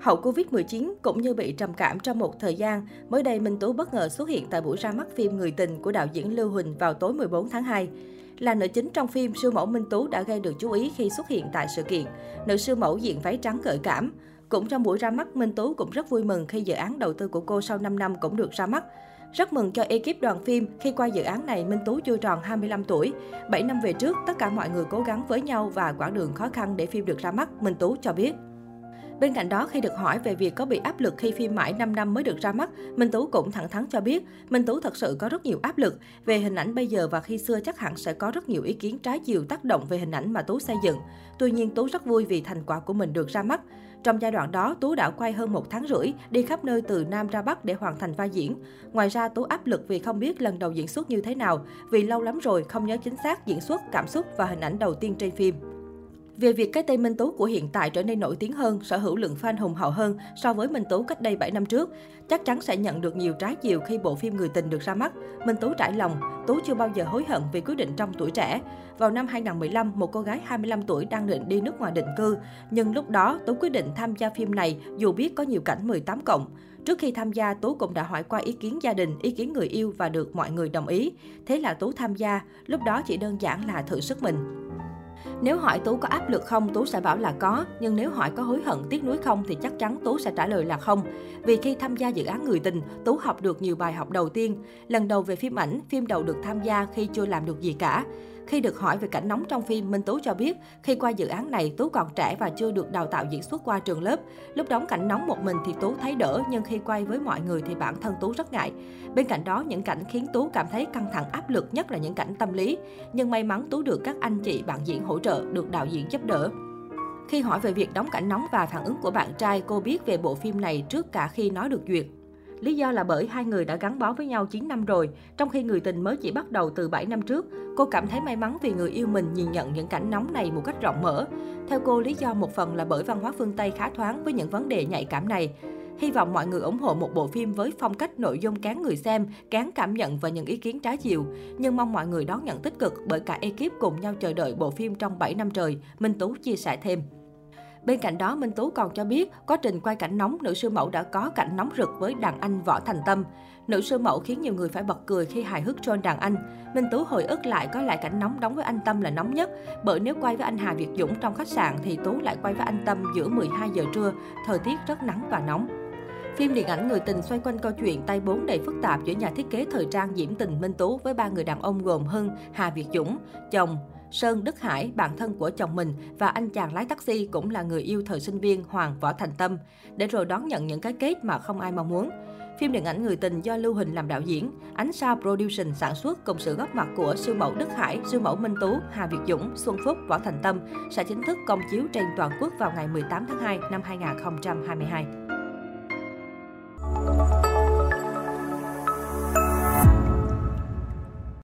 Hậu Covid-19 cũng như bị trầm cảm trong một thời gian, mới đây Minh Tú bất ngờ xuất hiện tại buổi ra mắt phim Người tình của đạo diễn Lưu Huỳnh vào tối 14 tháng 2. Là nữ chính trong phim, siêu mẫu Minh Tú đã gây được chú ý khi xuất hiện tại sự kiện. Nữ siêu mẫu diện váy trắng gợi cảm. Cũng trong buổi ra mắt, Minh Tú cũng rất vui mừng khi dự án đầu tư của cô sau 5 năm cũng được ra mắt. Rất mừng cho ekip đoàn phim khi qua dự án này Minh Tú chưa tròn 25 tuổi. 7 năm về trước, tất cả mọi người cố gắng với nhau và quãng đường khó khăn để phim được ra mắt, Minh Tú cho biết. Bên cạnh đó, khi được hỏi về việc có bị áp lực khi phim mãi 5 năm mới được ra mắt, Minh Tú cũng thẳng thắn cho biết, Minh Tú thật sự có rất nhiều áp lực. Về hình ảnh bây giờ và khi xưa chắc hẳn sẽ có rất nhiều ý kiến trái chiều tác động về hình ảnh mà Tú xây dựng. Tuy nhiên, Tú rất vui vì thành quả của mình được ra mắt. Trong giai đoạn đó, Tú đã quay hơn một tháng rưỡi, đi khắp nơi từ Nam ra Bắc để hoàn thành vai diễn. Ngoài ra, Tú áp lực vì không biết lần đầu diễn xuất như thế nào, vì lâu lắm rồi không nhớ chính xác diễn xuất, cảm xúc và hình ảnh đầu tiên trên phim. Về việc cái tên Minh Tú của hiện tại trở nên nổi tiếng hơn, sở hữu lượng fan hùng hậu hơn so với Minh Tú cách đây 7 năm trước, chắc chắn sẽ nhận được nhiều trái chiều khi bộ phim Người tình được ra mắt. Minh Tú trải lòng, Tú chưa bao giờ hối hận vì quyết định trong tuổi trẻ. Vào năm 2015, một cô gái 25 tuổi đang định đi nước ngoài định cư, nhưng lúc đó Tú quyết định tham gia phim này dù biết có nhiều cảnh 18 cộng. Trước khi tham gia, Tú cũng đã hỏi qua ý kiến gia đình, ý kiến người yêu và được mọi người đồng ý. Thế là Tú tham gia, lúc đó chỉ đơn giản là thử sức mình. Nếu hỏi Tú có áp lực không, Tú sẽ bảo là có. Nhưng nếu hỏi có hối hận, tiếc nuối không thì chắc chắn Tú sẽ trả lời là không. Vì khi tham gia dự án Người tình, Tú học được nhiều bài học đầu tiên. Lần đầu về phim ảnh, phim đầu được tham gia khi chưa làm được gì cả. Khi được hỏi về cảnh nóng trong phim, Minh Tú cho biết, khi qua dự án này, Tú còn trẻ và chưa được đào tạo diễn xuất qua trường lớp. Lúc đóng cảnh nóng một mình thì Tú thấy đỡ, nhưng khi quay với mọi người thì bản thân Tú rất ngại. Bên cạnh đó, những cảnh khiến Tú cảm thấy căng thẳng áp lực nhất là những cảnh tâm lý. Nhưng may mắn Tú được các anh chị bạn diễn hỗ trợ, được đạo diễn giúp đỡ. Khi hỏi về việc đóng cảnh nóng và phản ứng của bạn trai, cô biết về bộ phim này trước cả khi nói được duyệt. Lý do là bởi hai người đã gắn bó với nhau 9 năm rồi, trong khi người tình mới chỉ bắt đầu từ 7 năm trước. Cô cảm thấy may mắn vì người yêu mình nhìn nhận những cảnh nóng này một cách rộng mở. Theo cô, lý do một phần là bởi văn hóa phương Tây khá thoáng với những vấn đề nhạy cảm này. Hy vọng mọi người ủng hộ một bộ phim với phong cách nội dung cán người xem, cán cảm nhận và những ý kiến trái chiều. Nhưng mong mọi người đón nhận tích cực bởi cả ekip cùng nhau chờ đợi bộ phim trong 7 năm trời, Minh Tú chia sẻ thêm. Bên cạnh đó, Minh Tú còn cho biết, quá trình quay cảnh nóng, nữ sư mẫu đã có cảnh nóng rực với đàn anh Võ Thành Tâm. Nữ sư mẫu khiến nhiều người phải bật cười khi hài hước trôn đàn anh. Minh Tú hồi ức lại có lại cảnh nóng đóng với anh Tâm là nóng nhất, bởi nếu quay với anh Hà Việt Dũng trong khách sạn thì Tú lại quay với anh Tâm giữa 12 giờ trưa, thời tiết rất nắng và nóng. Phim điện ảnh Người tình xoay quanh câu chuyện tay bốn đầy phức tạp giữa nhà thiết kế thời trang Diễm Tình Minh Tú với ba người đàn ông gồm Hưng, Hà Việt Dũng, chồng, Sơn Đức Hải, bạn thân của chồng mình và anh chàng lái taxi cũng là người yêu thời sinh viên Hoàng Võ Thành Tâm, để rồi đón nhận những cái kết mà không ai mong muốn. Phim điện ảnh Người tình do Lưu Huỳnh làm đạo diễn, Ánh Sao Production sản xuất cùng sự góp mặt của siêu mẫu Đức Hải, siêu mẫu Minh Tú, Hà Việt Dũng, Xuân Phúc, Võ Thành Tâm sẽ chính thức công chiếu trên toàn quốc vào ngày 18 tháng 2 năm 2022.